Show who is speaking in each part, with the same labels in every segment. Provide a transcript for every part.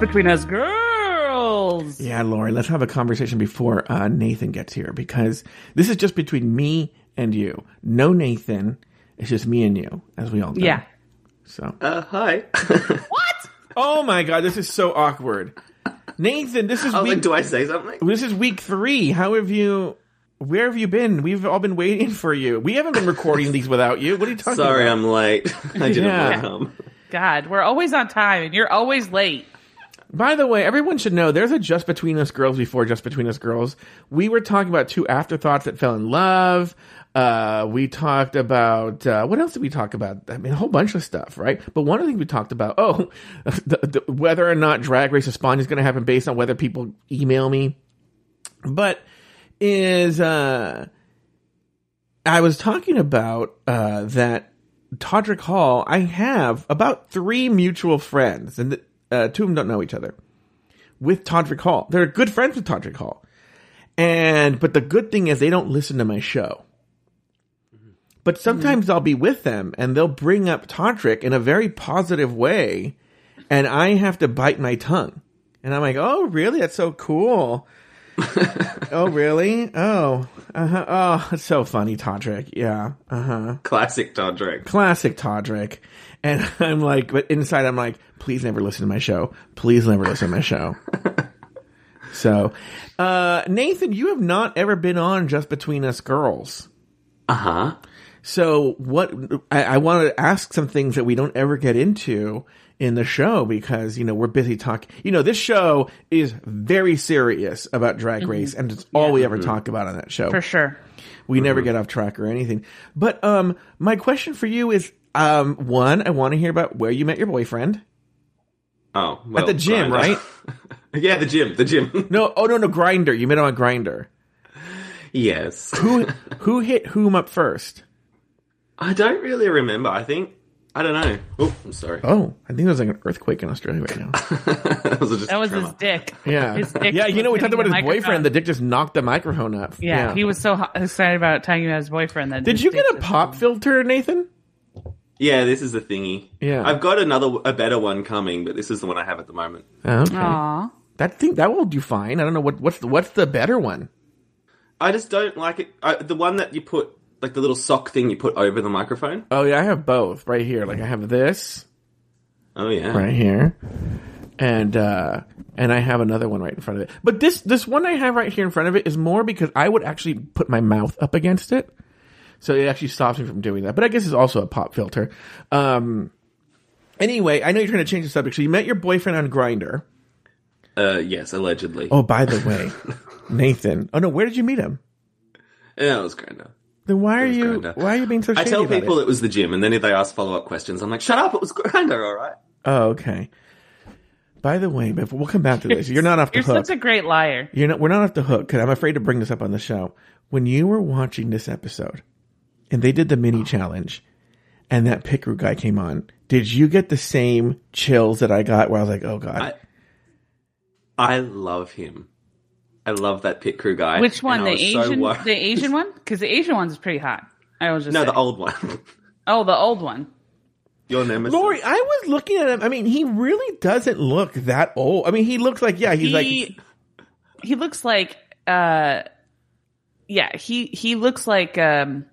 Speaker 1: just between us girls.
Speaker 2: Yeah, Lauri, let's have a conversation before uh, Nathan gets here because this is just between me and you. No Nathan. It's just me and you, as we all know.
Speaker 1: Yeah.
Speaker 2: So.
Speaker 3: Uh, hi.
Speaker 1: What?
Speaker 2: Oh my god, this is so awkward. Nathan, this is
Speaker 3: I was
Speaker 2: week.
Speaker 3: like, do I say something?
Speaker 2: This is week three. How have you? Where have you been? We've all been waiting for you. We haven't been recording these without you. What are you talking
Speaker 3: Sorry,
Speaker 2: about?
Speaker 3: I'm late. I didn't
Speaker 2: Yeah.
Speaker 3: want to come.
Speaker 1: God, we're always on time and you're always late.
Speaker 2: By the way, everyone should know there's a Just Between Us Girls before Just Between Us Girls. We were talking about two afterthoughts that fell in love. Uh, we talked about, uh, what else did we talk about? I mean, a whole bunch of stuff, right? But one of the things we talked about, oh, the, the, whether or not Drag Race España is going to happen based on whether people email me. But is, uh, I was talking about, uh, that Todrick Hall, I have about three mutual friends, and uh, two of them don't know each other. With Todrick Hall, they're good friends with Todrick Hall, and but the good thing is they don't listen to my show. But sometimes I'll be with them, and they'll bring up Todrick in a very positive way, and I have to bite my tongue, and I'm like, "Oh, really? That's so cool." oh, really? Oh, uh-huh. oh, it's so funny, Todrick. Yeah, uh huh
Speaker 3: Classic Todrick.
Speaker 2: classic Todrick. And I'm like, but inside I'm like, please never listen to my show. Please never listen to my show. so, uh, Nathan, you have not ever been on Just Between Us Girls.
Speaker 3: Uh huh.
Speaker 2: So what, I, I want to ask some things that we don't ever get into in the show because, you know, we're busy talking, you know, this show is very serious about drag race and it's all we ever talk about on that show.
Speaker 1: For sure.
Speaker 2: We never get off track or anything. But um, my question for you is um, one, I want to hear about where you met your boyfriend
Speaker 3: Oh, well,
Speaker 2: at the gym,
Speaker 3: Grindr.
Speaker 2: right?
Speaker 3: yeah, the gym. The gym.
Speaker 2: No, oh no, no, Grindr. You met him on Grindr.
Speaker 3: yes.
Speaker 2: Who who hit whom up first?
Speaker 3: I don't really remember. I think. I don't know. Oh, I'm sorry.
Speaker 2: Oh, I think there's like an earthquake in Australia right now.
Speaker 3: that was just
Speaker 1: That was his dick.
Speaker 2: Yeah,
Speaker 1: His dick
Speaker 2: yeah. You know, we talked about his
Speaker 1: the
Speaker 2: boyfriend. The dick just knocked the microphone up.
Speaker 1: Yeah, he was so ho- excited about talking about his boyfriend that
Speaker 2: Did
Speaker 1: his
Speaker 2: you get a
Speaker 1: just-
Speaker 2: pop filter, Nathan?
Speaker 3: Yeah, this is the thingy.
Speaker 2: Yeah.
Speaker 3: I've got another, a better one coming, but this is the one I have at the moment.
Speaker 2: Oh, okay,
Speaker 1: Aw.
Speaker 2: that thing that will do fine. I don't know what what's the what's the better one.
Speaker 3: I just don't like it. I, the one that you put, like the little sock thing you put over the microphone.
Speaker 2: Oh yeah, I have both right here. Like I have this.
Speaker 3: Oh yeah.
Speaker 2: right here and uh and i have another one right in front of it but this this one i have right here in front of it is more because i would actually put my mouth up against it so it actually stops me from doing that but i guess it's also a pop filter um anyway i know you're trying to change the subject so you met your boyfriend on Grindr
Speaker 3: Uh, yes, allegedly.
Speaker 2: oh by the way nathan oh no where did you meet him
Speaker 3: Yeah, it was Grindr.
Speaker 2: Then why are
Speaker 3: was
Speaker 2: you
Speaker 3: Grindr.
Speaker 2: why are you being so
Speaker 3: I tell
Speaker 2: about
Speaker 3: people
Speaker 2: it?
Speaker 3: it was the gym, and then if they ask follow up questions, I'm like, "Shut up! It was Grindr, all right."
Speaker 2: oh okay by the way but we'll come back to this you're not off the hook.
Speaker 1: You're such a great liar.
Speaker 2: You're not. We're not off the hook because I'm afraid to bring this up on the show. When you were watching this episode, and they did the mini challenge, and that pit crew guy came on, did you get the same chills that I got? Where I was like, "Oh God,
Speaker 3: I, I love him. I love that pit crew guy.
Speaker 1: Which one? The
Speaker 3: was so
Speaker 1: Asian,
Speaker 3: worried-
Speaker 1: the Asian one? Because the Asian one's pretty hot. I was just
Speaker 3: no, the old one.
Speaker 1: Oh, the old one.
Speaker 3: Your nemesis.
Speaker 2: Lauri." I was looking at him. I mean, he really doesn't look that old. I mean, he looks like yeah, he's
Speaker 1: he
Speaker 2: like
Speaker 1: he looks like uh yeah he he looks like um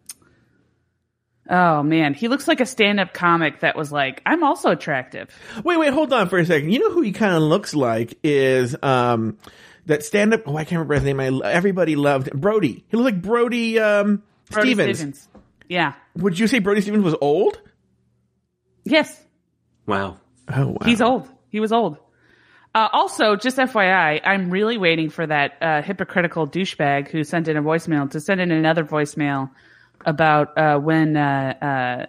Speaker 1: oh man he looks like a stand-up comic that was like i'm also attractive
Speaker 2: Wait, wait, hold on for a second. You know who he kind of looks like is um that stand up. Oh, I can't remember his name. I everybody loved Brody. He looked like Brody um
Speaker 1: Brody
Speaker 2: Stevens.
Speaker 1: yeah
Speaker 2: Would you say Brody Stevens was old?
Speaker 1: yes
Speaker 3: Wow.
Speaker 2: Oh, wow.
Speaker 1: he's old he was old uh, also just fyi i'm really waiting for that uh, hypocritical douchebag who sent in a voicemail to send in another voicemail about uh, when uh,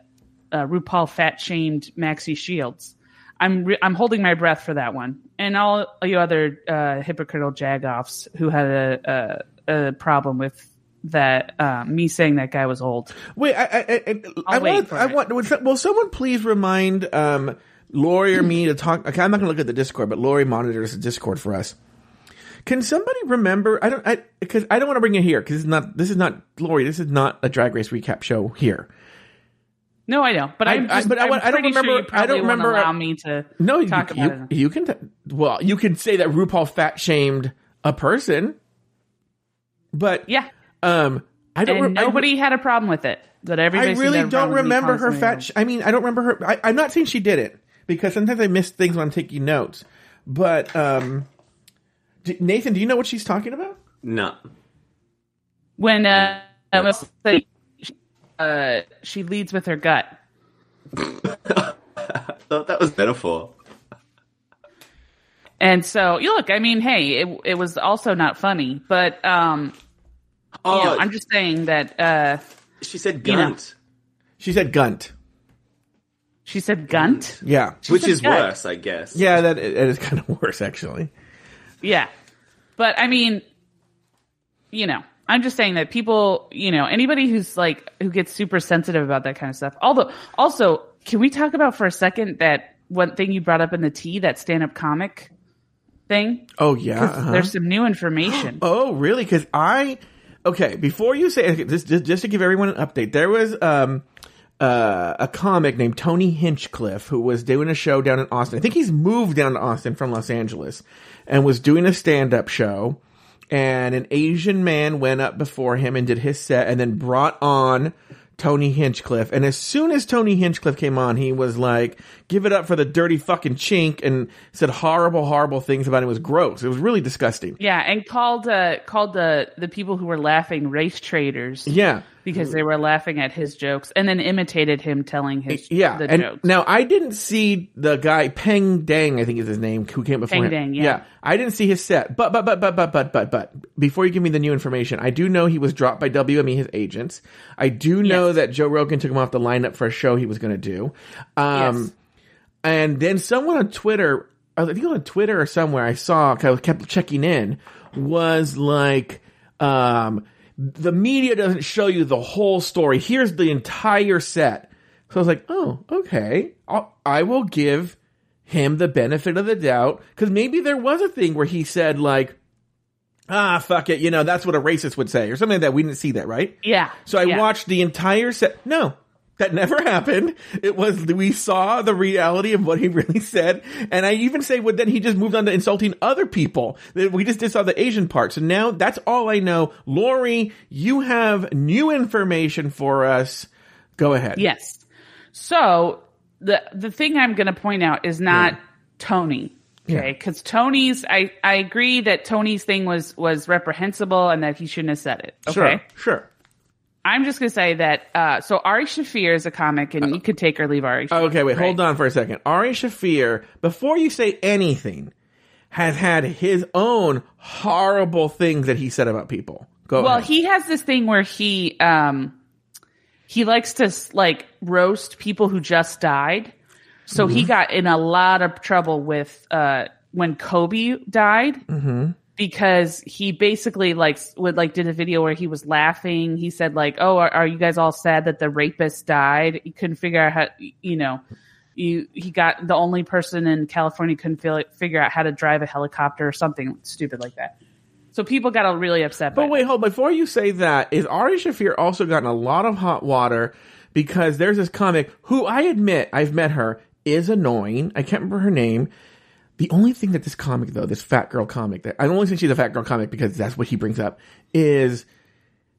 Speaker 1: uh, uh, rupaul fat shamed Maxi Shields I'm re- I'm holding my breath for that one, and all you other uh, hypocritical jagoffs who had a, a, a problem with that uh, me saying that guy was old.
Speaker 2: Wait, I, I, I, I want, I
Speaker 1: it.
Speaker 2: want, will will someone please remind, um, Lauri or me to talk, okay, I'm not gonna look at the Discord, but Lauri monitors the Discord for us. Can somebody remember, I don't, I, cause I don't want to bring it here, cause it's not, this is not, Lauri, this is not a drag race recap show here.
Speaker 1: No, I know, but
Speaker 2: I-
Speaker 1: I'm
Speaker 2: I- but I
Speaker 1: I'm
Speaker 2: I don't
Speaker 1: pretty sure
Speaker 2: remember-
Speaker 1: you
Speaker 2: I don't
Speaker 1: probably won't
Speaker 2: remember-
Speaker 1: allow me to
Speaker 2: No, you,
Speaker 1: talk
Speaker 2: you,
Speaker 1: about it.
Speaker 2: you can. T- well, you can say that RuPaul fat shamed a person, but
Speaker 1: Yeah,
Speaker 2: um, I don't.
Speaker 1: and
Speaker 2: re- I-
Speaker 1: nobody had a problem with it. But everybody
Speaker 2: I really
Speaker 1: have
Speaker 2: don't
Speaker 1: problem with me
Speaker 2: remember her
Speaker 1: constantly
Speaker 2: fat. Sh- I mean, I don't remember her. I, I'm not saying she did it because sometimes I miss things when I'm taking notes. But um, d- Nathan, do you know what she's talking about?
Speaker 3: No.
Speaker 1: when uh, I was saying, uh, she leads with her gut.
Speaker 3: I thought that was metaphor.
Speaker 1: And so, you look, I mean, hey, it, it was also not funny, but um,
Speaker 3: Oh,
Speaker 1: you know, I'm just saying that uh,
Speaker 3: she said
Speaker 1: you know.
Speaker 3: gunt,
Speaker 2: She said gunt.
Speaker 1: she said gunt.
Speaker 2: Yeah,
Speaker 3: which is
Speaker 1: gut.
Speaker 3: worse, I guess.
Speaker 2: yeah, that it is kind of worse actually.
Speaker 1: Yeah. But I mean, you know, I'm just saying that people, you know, anybody who's like, who gets super sensitive about that kind of stuff. Although, also, can we talk about for a second that one thing you brought up in the tea, that stand up comic thing?
Speaker 2: Oh yeah, uh-huh.
Speaker 1: There's some new information.
Speaker 2: Oh, really? Because I okay. Before you say okay, just, just just to give everyone an update, there was um uh, a comic named Tony Hinchcliffe who was doing a show down in Austin. I think he's moved down to Austin from Los Angeles and was doing a stand up show. And an Asian man went up before him and did his set, and then brought on Tony Hinchcliffe. And as soon as Tony Hinchcliffe came on, he was like, give it up for the dirty fucking chink and said horrible, horrible things about him. It was gross. It was really disgusting.
Speaker 1: Yeah, and called uh called the the people who were laughing race traders
Speaker 2: Yeah.
Speaker 1: Because they were laughing at his jokes, and then imitated him telling his
Speaker 2: Yeah.
Speaker 1: the
Speaker 2: and
Speaker 1: jokes.
Speaker 2: now I didn't see the guy Peng Dang, I think is his name, who came before
Speaker 1: Peng
Speaker 2: him.
Speaker 1: Dang, yeah.
Speaker 2: I didn't see his set. But but but but but but but but before you give me the new information, I do know he was dropped by WME, his agents. I do know
Speaker 1: Yes.
Speaker 2: that Joe Rogan took him off the lineup for a show he was going to do. Um,
Speaker 1: Yes.
Speaker 2: and then someone on Twitter, I think on Twitter or somewhere, I saw I kept checking in, was like, um, the media doesn't show you the whole story. Here's the entire set. So I was like, oh, okay. I'll, I will give him the benefit of the doubt because maybe there was a thing where he said like, ah, fuck it, you know, that's what a racist would say or something like that. We didn't see that, right?
Speaker 1: yeah.
Speaker 2: So I
Speaker 1: yeah.
Speaker 2: watched the entire set. No, that never happened. It was we saw the reality of what he really said, and I even say, well, then he just moved on to insulting other people. That We just did saw the Asian part. So now that's all I know. Lauri, you have new information for us. Go ahead.
Speaker 1: Yes. So the the thing I'm going to point out is not hmm. Tony. Okay, because Tony's, I, I agree that Tony's thing was was reprehensible and that he shouldn't have said it. Okay,
Speaker 2: Sure. Sure.
Speaker 1: I'm just gonna say that. Uh, so Ari Shaffir is a comic, and you could take or leave Ari. Shaffir,
Speaker 2: Okay, wait,
Speaker 1: right?
Speaker 2: hold on for a second. Ari Shaffir, before you say anything, has had his own horrible things that he said about people. Go
Speaker 1: Well,
Speaker 2: ahead.
Speaker 1: he has this thing where he um he likes to like roast people who just died. So he
Speaker 2: Mm-hmm.
Speaker 1: got in a lot of trouble with uh when Kobe died
Speaker 2: Mm-hmm.
Speaker 1: Because he basically like would like did a video where he was laughing. He said like, "Oh, are, are you guys all sad that the rapist died?" He couldn't figure out how you know. You, he got the only person in California couldn't feel, figure out how to drive a helicopter or something stupid like that. So people got really upset. by
Speaker 2: But wait, hold before you say that, is Ari Shaffir also gotten a lot of hot water because there's this comic who I admit I've met her is annoying. I can't remember her name. The only thing that this comic though, this fat girl comic that I only think she's a fat girl comic because that's what he brings up is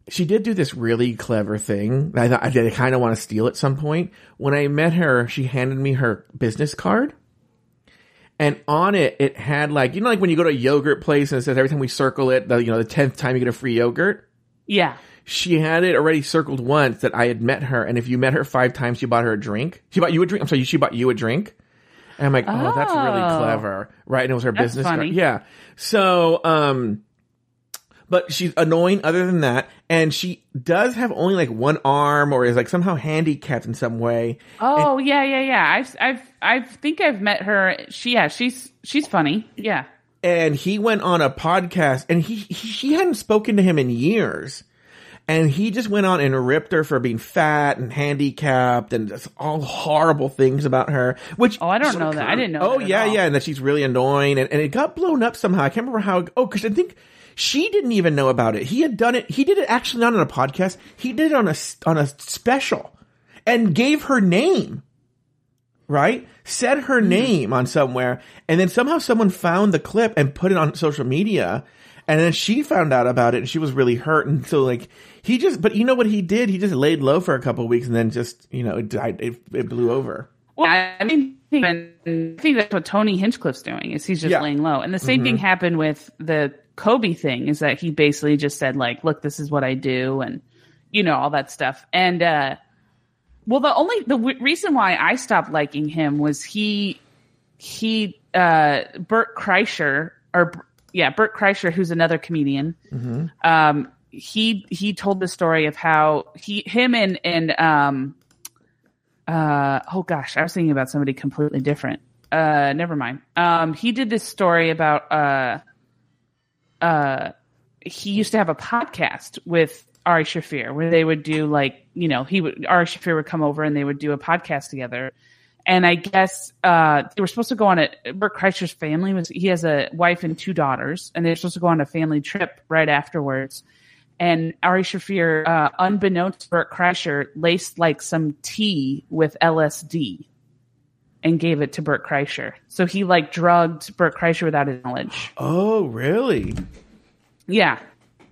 Speaker 2: she did do this really clever thing. that I thought I, I kind of want to steal at some point. When I met her, she handed me her business card. And on it, it had like, you know, like when you go to a yogurt place and it says every time we circle it, the, you know, the 10th time you get a free yogurt.
Speaker 1: Yeah.
Speaker 2: She had it already circled once that I had met her. And if you met her five times, she bought her a drink. She bought you a drink. I'm sorry, she bought you a drink. And I'm like, oh, that's really
Speaker 1: Oh.
Speaker 2: clever. Right. And it was her
Speaker 1: That's
Speaker 2: business
Speaker 1: funny.
Speaker 2: card. Yeah. So, um, but she's annoying other than that. And she does have only like one arm or is like somehow handicapped in some way.
Speaker 1: Oh yeah, yeah, yeah. I've I've I think I've met her. She yeah, she's she's funny. Yeah.
Speaker 2: and he went on a podcast and he, he she hadn't spoken to him in years and he just went on and ripped her for being fat and handicapped and just all horrible things about her which
Speaker 1: Oh, I don't know that. I didn't know.
Speaker 2: oh yeah
Speaker 1: all.
Speaker 2: yeah and that she's really annoying and, and it got blown up somehow i can't remember how oh because i think she didn't even know about it he had done it he did it actually not on a podcast he did it on a on a special and gave her name. Right? Said her
Speaker 1: Mm-hmm.
Speaker 2: name on somewhere, and then somehow someone found the clip and put it on social media, and then she found out about it, and she was really hurt, and so like he just, but you know what he did? He just laid low for a couple of weeks, and then just you know it died, it, it blew over.
Speaker 1: Well, I mean, I think that's what Tony Hinchcliffe's doing is he's just
Speaker 2: Yeah. Mm-hmm.
Speaker 1: laying low. And the same thing happened with the Kobe thing is that he basically just said like, look, this is what I do. And you know, all that stuff. And, uh, well, the only, the w- reason why I stopped liking him was he, he, uh, Bert Kreischer or yeah, Bert Kreischer, who's another comedian. Um, he, he told the story of how he, him and, and, um, uh oh gosh i was thinking about somebody completely different. Uh never mind. Um he did this story about uh uh he used to have a podcast with ari shaffir where they would do like you know he would ari shaffir would come over and they would do a podcast together. And i guess uh they were supposed to go on a bert kreischer's family was he has a wife and two daughters and they were supposed to go on a family trip right afterwards and Ari Shaffir, uh, unbeknownst to Bert Kreischer, laced like some tea with LSD and gave it to Bert Kreischer. So he like drugged Bert Kreischer without his knowledge.
Speaker 2: Oh, really?
Speaker 1: Yeah,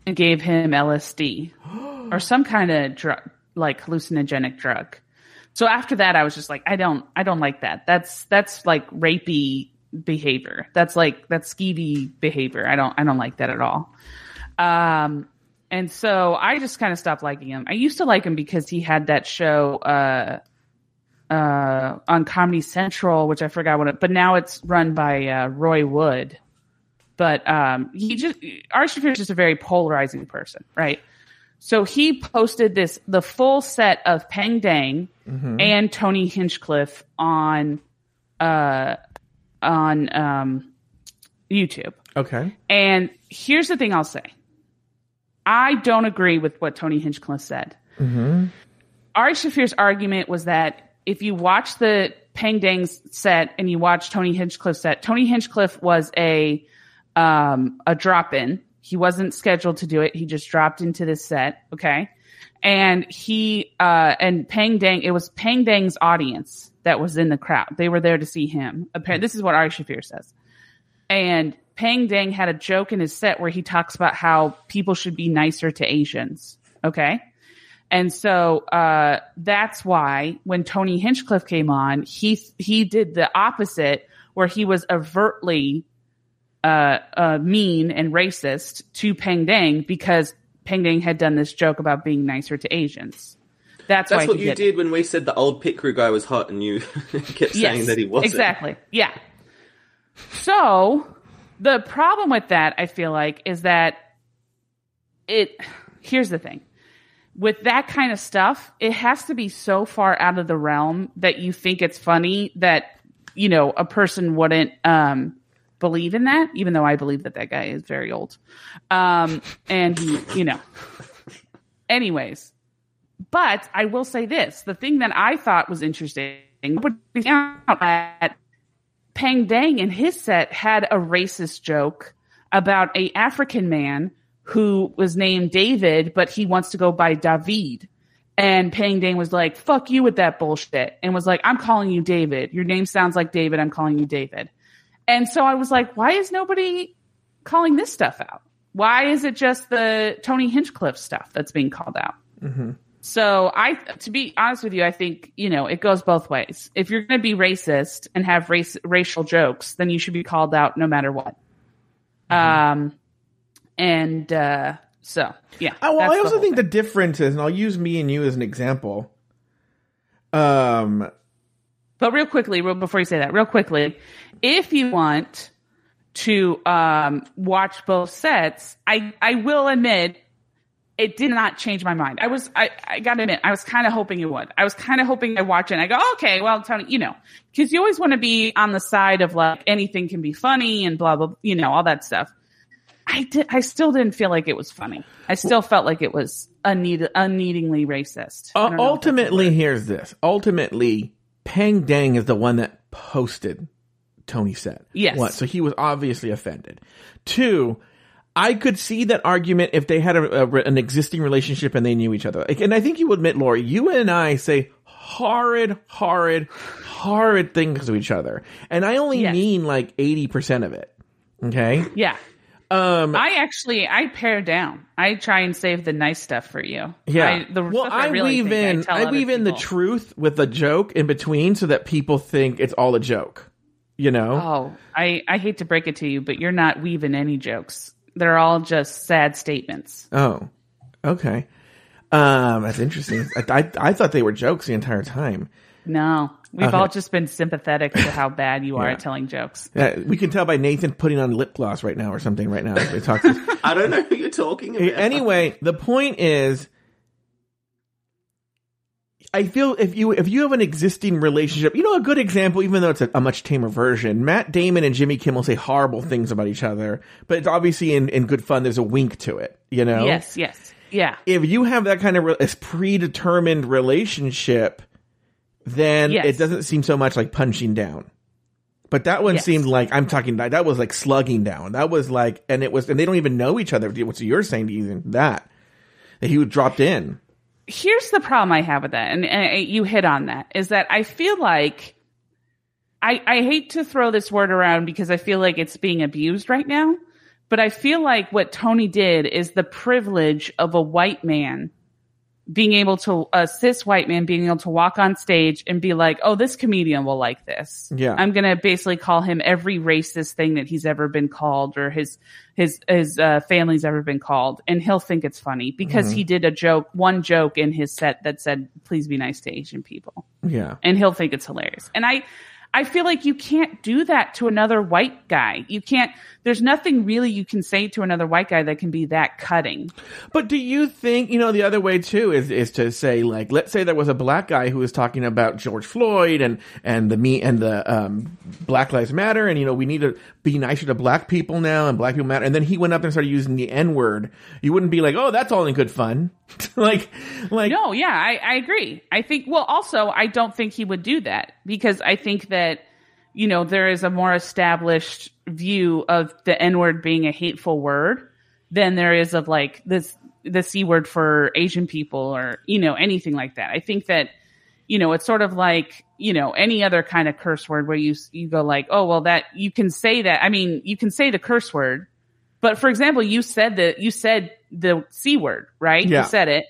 Speaker 1: and gave him LSD or some kind of drug, like hallucinogenic drug. So after that, I was just like, I don't, I don't like that. That's that's like rapey behavior. That's like that's skeevy behavior. I don't, I don't like that at all. Um, and so I just kind of stopped liking him. I used to like him because he had that show uh, uh, on Comedy Central, which I forgot what it, but now it's run by uh, Roy Wood. But um, he just Ari Shaffir is just a very polarizing person, right? So he posted this the full set of Peng Dang and Tony Hinchcliffe on uh, on um, YouTube.
Speaker 2: Okay.
Speaker 1: And here's the thing I'll say. I don't agree with what Tony Hinchcliffe said. Ari Shaffir's argument was that if you watch the Peng Dang's set and you watch Tony Hinchcliffe's set, Tony Hinchcliffe was a um, a drop in. He wasn't scheduled to do it. He just dropped into this set. Okay. And he, uh, and Peng Dang, it was Peng Dang's audience that was in the crowd. They were there to see him. Apparently, this is what Ari Shafir says. And Peng Dang had a joke in his set where he talks about how people should be nicer to Asians. Okay. And so uh, that's why when Tony Hinchcliffe came on, he he did the opposite, where he was overtly uh, uh, mean and racist to Peng Dang because Peng Dang had done this joke about being nicer to Asians. That's,
Speaker 3: That's what you
Speaker 1: did.
Speaker 3: did when we said the old pit crew guy was hot, and you kept saying that he wasn't.
Speaker 1: Exactly. Yeah. So the problem with that, I feel like, is that it. Here's the thing. With that kind of stuff, it has to be so far out of the realm that you think it's funny that you know a person wouldn't um, believe in that. Even though I believe that that guy is very old, um, and he, you know. Anyways, but I will say this: the thing that I thought was interesting would be out that Peng Dang in his set had a racist joke about a African man who was named David, but he wants to go by David. And Peng Dang was like, fuck you with that bullshit. And was like, I'm calling you David. Your name sounds like David. I'm calling you David. And so I was like, why is nobody calling this stuff out? Why is it just the Tony Hinchcliffe stuff that's being called out? Mm-hmm. So I, to be honest with you, I think you know it goes both ways. If you're going to be racist and have race racial jokes, then you should be called out no matter what. Um, and uh, so yeah.
Speaker 2: Oh, well, I also think
Speaker 1: thing.
Speaker 2: the difference is, and I'll use me and you as an example. Um,
Speaker 1: But real quickly, real, before you say that, real quickly, if you want to um, watch both sets, I I will admit it did not change my mind. I was I I gotta admit I was kind of hoping it would. I was kind of hoping I watch it. and I go okay, well Tony, you know, because you always want to be on the side of like anything can be funny and blah blah, you know, all that stuff. I did. I still didn't feel like it was funny. I still felt like it was unneed, unneedingly racist.
Speaker 2: Uh,
Speaker 1: don't know if that's a
Speaker 2: ultimately, here's this. Ultimately, Peng Dang is the one that posted Tony said.
Speaker 1: Yes.
Speaker 2: What? So he was obviously offended. Two, I could see that argument if they had a, a- an existing relationship and they knew each other. Like, And I think you admit, Lauri, you and I say horrid, horrid, horrid things to each other. And I only
Speaker 1: Yes.
Speaker 2: mean like 80% of it. Okay.
Speaker 1: Yeah.
Speaker 2: Um,
Speaker 1: I actually I pare down. I try and save the nice stuff for you.
Speaker 2: yeah.
Speaker 1: I, the
Speaker 2: well,
Speaker 1: stuff
Speaker 2: I
Speaker 1: really
Speaker 2: weave in,
Speaker 1: tell
Speaker 2: I, weave in the truth with a joke in between so that people think it's all a joke. You know?
Speaker 1: Oh, I I hate to break it to you, but you're not weaving any jokes. They're all just sad statements.
Speaker 2: Oh, okay. Um, that's interesting. I, I I thought they were jokes the entire time.
Speaker 1: No, we've
Speaker 2: Okay.
Speaker 1: all just been sympathetic to how bad you are
Speaker 2: Yeah.
Speaker 1: at telling jokes.
Speaker 2: Uh, we can tell by Nathan putting on lip gloss right now or something right now. as we talk to-
Speaker 3: I don't know who you're talking about.
Speaker 2: anyway, the point is, I feel if you if you have an existing relationship, you know, a good example, even though it's a, a much tamer version. Matt Damon and Jimmy Kimmel say horrible things about each other, but it's obviously in in good fun. There's a wink to it, you know.
Speaker 1: Yes, yes, yeah.
Speaker 2: if you have that kind of re- predetermined relationship, then
Speaker 1: Yes.
Speaker 2: it doesn't seem so much like punching down. But that one
Speaker 1: Yes.
Speaker 2: seemed like I'm talking that that was like slugging down. That was like, and it was, and they don't even know each other. What you're saying even that that he was dropped in.
Speaker 1: Here's the problem I have with that, and, and you hit on that, is that I feel like I I hate to throw this word around because I feel like it's being abused right now, but I feel like what Tony did is the privilege of a white man being able to a cis white man being able to walk on stage and be like, "Oh, this comedian will like this."
Speaker 2: Yeah.
Speaker 1: I'm gonna basically call him every racist thing that he's ever been called or his his his uh, family's ever been called, and he'll think it's funny because he did a joke, one joke in his set that said, "Please be nice to Asian people,"
Speaker 2: Yeah.
Speaker 1: and he'll think it's hilarious. And I. I feel like you can't do that to another white guy. You can't, there's nothing really you can say to another white guy that can be that cutting.
Speaker 2: But do you think, you know, the other way too is, is to say like, let's say there was a black guy who was talking about George Floyd and, and the me and the, um, Black Lives Matter and, you know, we need to be nicer to black people now and black people matter. And then he went up and started using the N word. You wouldn't be like, oh, that's all in good fun. like, like,
Speaker 1: No, yeah, I, I agree. I think, well, also, I don't think he would do that because I think that, you know, there is a more established view of the N word being a hateful word than there is of like this, the C word for Asian people or, you know, anything like that. I think that, you know, it's sort of like, you know, any other kind of curse word where you, you go like, oh, well, that, you can say that. I mean, you can say the curse word, but for example, you said that, you said the C word, right?
Speaker 2: Yeah.
Speaker 1: You said it.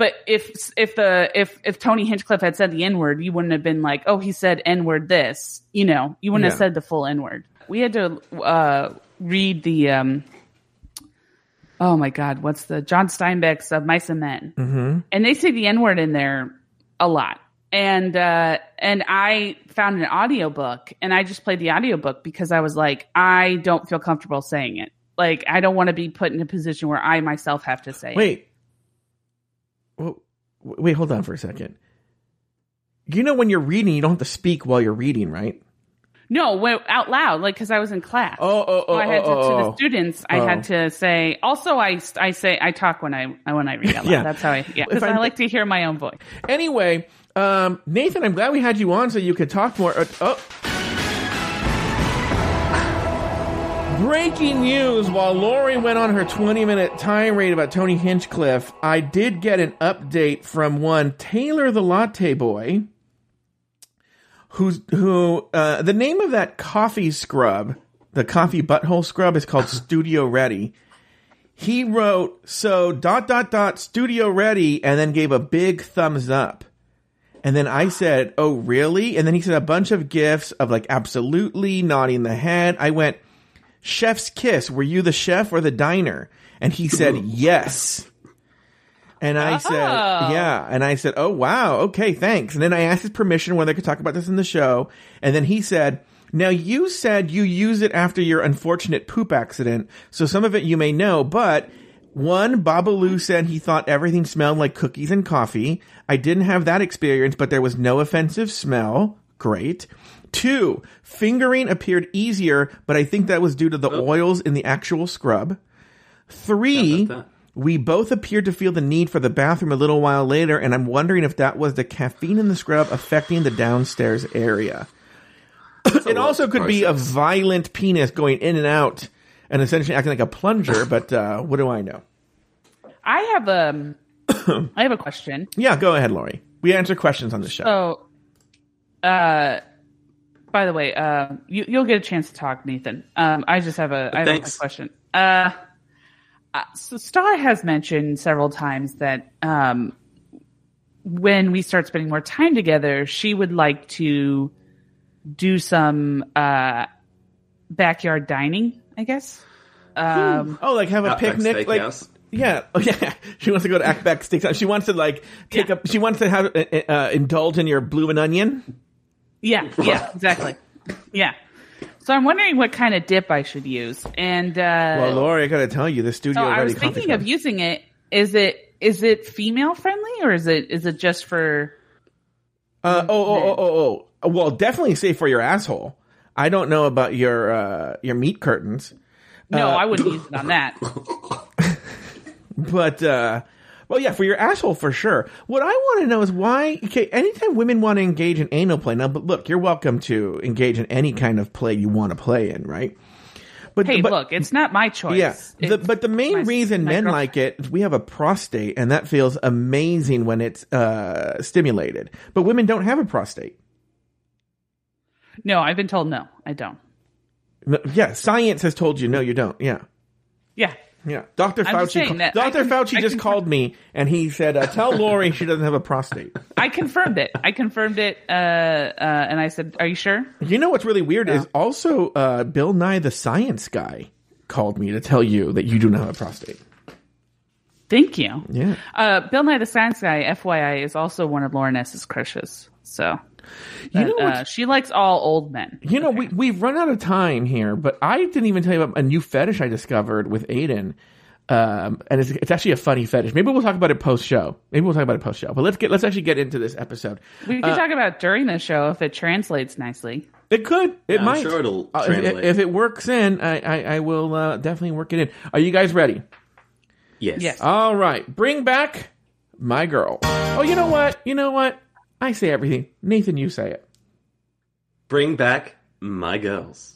Speaker 1: But if if the if if Tony Hinchcliffe had said the N word, you wouldn't have been like, oh, he said N word this. You know, you wouldn't
Speaker 2: Yeah.
Speaker 1: have said the full N word. We had to uh, read the um, oh my god, what's the John Steinbeck's of Mice and Men, mm-hmm. and they say the N word in there a lot. And uh, and I found an audiobook and I just played the audiobook because I was like, I don't feel comfortable saying it. Like I don't want to be put in a position where I myself have to say it.
Speaker 2: Wait, wait, hold on for a second. You know, when you're reading, you don't have to speak while you're reading, right?
Speaker 1: No, well, out loud, like because I was in class.
Speaker 2: Oh, oh, oh,
Speaker 1: So I had to,
Speaker 2: oh,
Speaker 1: to
Speaker 2: oh.
Speaker 1: the students. I
Speaker 2: Oh.
Speaker 1: had to say. Also, I I say I talk when I when I read out loud.
Speaker 2: Yeah.
Speaker 1: That's how I yeah. Because I like to hear my own voice.
Speaker 2: Anyway, um, Nathan, I'm glad we had you on so you could talk more. Uh, oh. Breaking news while Lauri went on her 20 minute tirade about Tony Hinchcliffe, I did get an update from one Taylor the Latte Boy, who's, who, uh, the name of that coffee scrub, the coffee butthole scrub is called Studio Ready. He wrote so dot dot dot studio ready and then gave a big thumbs up. And then i said oh really? And then he said a bunch of gifs of like absolutely nodding the head. I went chef's kiss were you the chef or the diner and he said yes and I said,
Speaker 1: Oh.
Speaker 2: yeah. And I said, oh, wow. Okay, thanks. And then I asked his permission whether I could talk about this in the show. And then he said, now you said you use it after your unfortunate poop accident. So some of it you may know, but one, Babalu said he thought everything smelled like cookies and coffee. I didn't have that experience, but there was no offensive smell. Great. Two, fingering appeared easier, but I think that was due to the oils in the actual scrub. Three,
Speaker 3: How
Speaker 2: we both appeared to feel the need for the bathroom a little while later, and I'm wondering if that was the caffeine in the scrub affecting the downstairs area. it also could be a violent penis going in and out and essentially acting like a plunger, but um, uh, what do I know?
Speaker 1: I have a I have a question.
Speaker 2: Yeah, go ahead, Lauri. We answer questions on the show.
Speaker 1: So, uh, by the way, uh, you, you'll get a chance to talk, Nathan. Um, I just have a, I have a question. Uh, uh, so Star has mentioned several times that um, when we start spending more time together, she would like to do some uh, backyard dining. I guess. Um,
Speaker 2: oh, like have a
Speaker 3: Outback
Speaker 2: picnic, like
Speaker 3: Steakhouse.
Speaker 2: yeah, oh yeah. She wants to go to Outback Steakhouse. She wants to like take
Speaker 1: Yeah.
Speaker 2: up. She wants to have uh, uh, indulge in your Bloomin' Onion.
Speaker 1: Yeah, yeah, exactly. Yeah. So I'm wondering what kind of dip I should use. And uh
Speaker 2: Well, Lauri, I got to tell you, the studio
Speaker 1: so I was thinking of using it. Is it is it female friendly or is it is it just for
Speaker 2: Uh, oh, oh, oh, oh, oh. Well, definitely safe for your asshole. I don't know about your uh, your meat curtains,
Speaker 1: No,
Speaker 2: Uh,
Speaker 1: I wouldn't use it on that.
Speaker 2: but uh, well, yeah, for your asshole for sure. What I want to know is why. Okay, anytime women want to engage in anal play, now, but look, you're welcome to engage in any kind of play you want to play in, right? But
Speaker 1: Hey,
Speaker 2: but,
Speaker 1: look, it's not my choice.
Speaker 2: Yeah, the, but the main
Speaker 1: my-
Speaker 2: reason
Speaker 1: my
Speaker 2: men
Speaker 1: girlfriend.
Speaker 2: like it is we have a prostate, and that feels amazing when it's uh, stimulated. But women don't have a prostate.
Speaker 1: No, I've been told no, I don't.
Speaker 2: Yeah, science has told you no, you don't. Yeah.
Speaker 1: Yeah.
Speaker 2: Yeah,
Speaker 1: just
Speaker 2: Fauci. Dr. Fauci
Speaker 1: I
Speaker 2: just
Speaker 1: can-
Speaker 2: called me and he said, uh, "Tell Lauri she doesn't have a prostate."
Speaker 1: I confirmed it. I confirmed it uh uh and I said, "Are you sure?"
Speaker 2: You know what's really weird is also uh, Bill Nye the Science Guy called me to tell you that you do not have a prostate.
Speaker 1: Thank you.
Speaker 2: Yeah,
Speaker 1: Uh Bill Nye the Science Guy, FYI, is also one of Lauren S's crushes. So
Speaker 2: you know
Speaker 1: uh, she likes all old men.
Speaker 2: you know we we've run out of time here, but I didn't even tell you about a new fetish I discovered with Aiden. Um, and it's, it's actually a funny fetish. Maybe we'll talk about it post show. Maybe we'll talk about it post show. But let's get let's actually get into this episode.
Speaker 1: We can talk about during the show if it translates nicely.
Speaker 2: It could. It
Speaker 3: I'm
Speaker 2: might.
Speaker 3: sure it'll
Speaker 2: Uh, if,
Speaker 3: translate.
Speaker 2: if it works in, I, I, I will uh, definitely work it in. Are you guys ready?
Speaker 3: Yes.
Speaker 1: Yes.
Speaker 2: All right. Bring back my girl. Oh, you know what? You know what? I say everything. Nathan, you say it.
Speaker 3: Bring back my girls.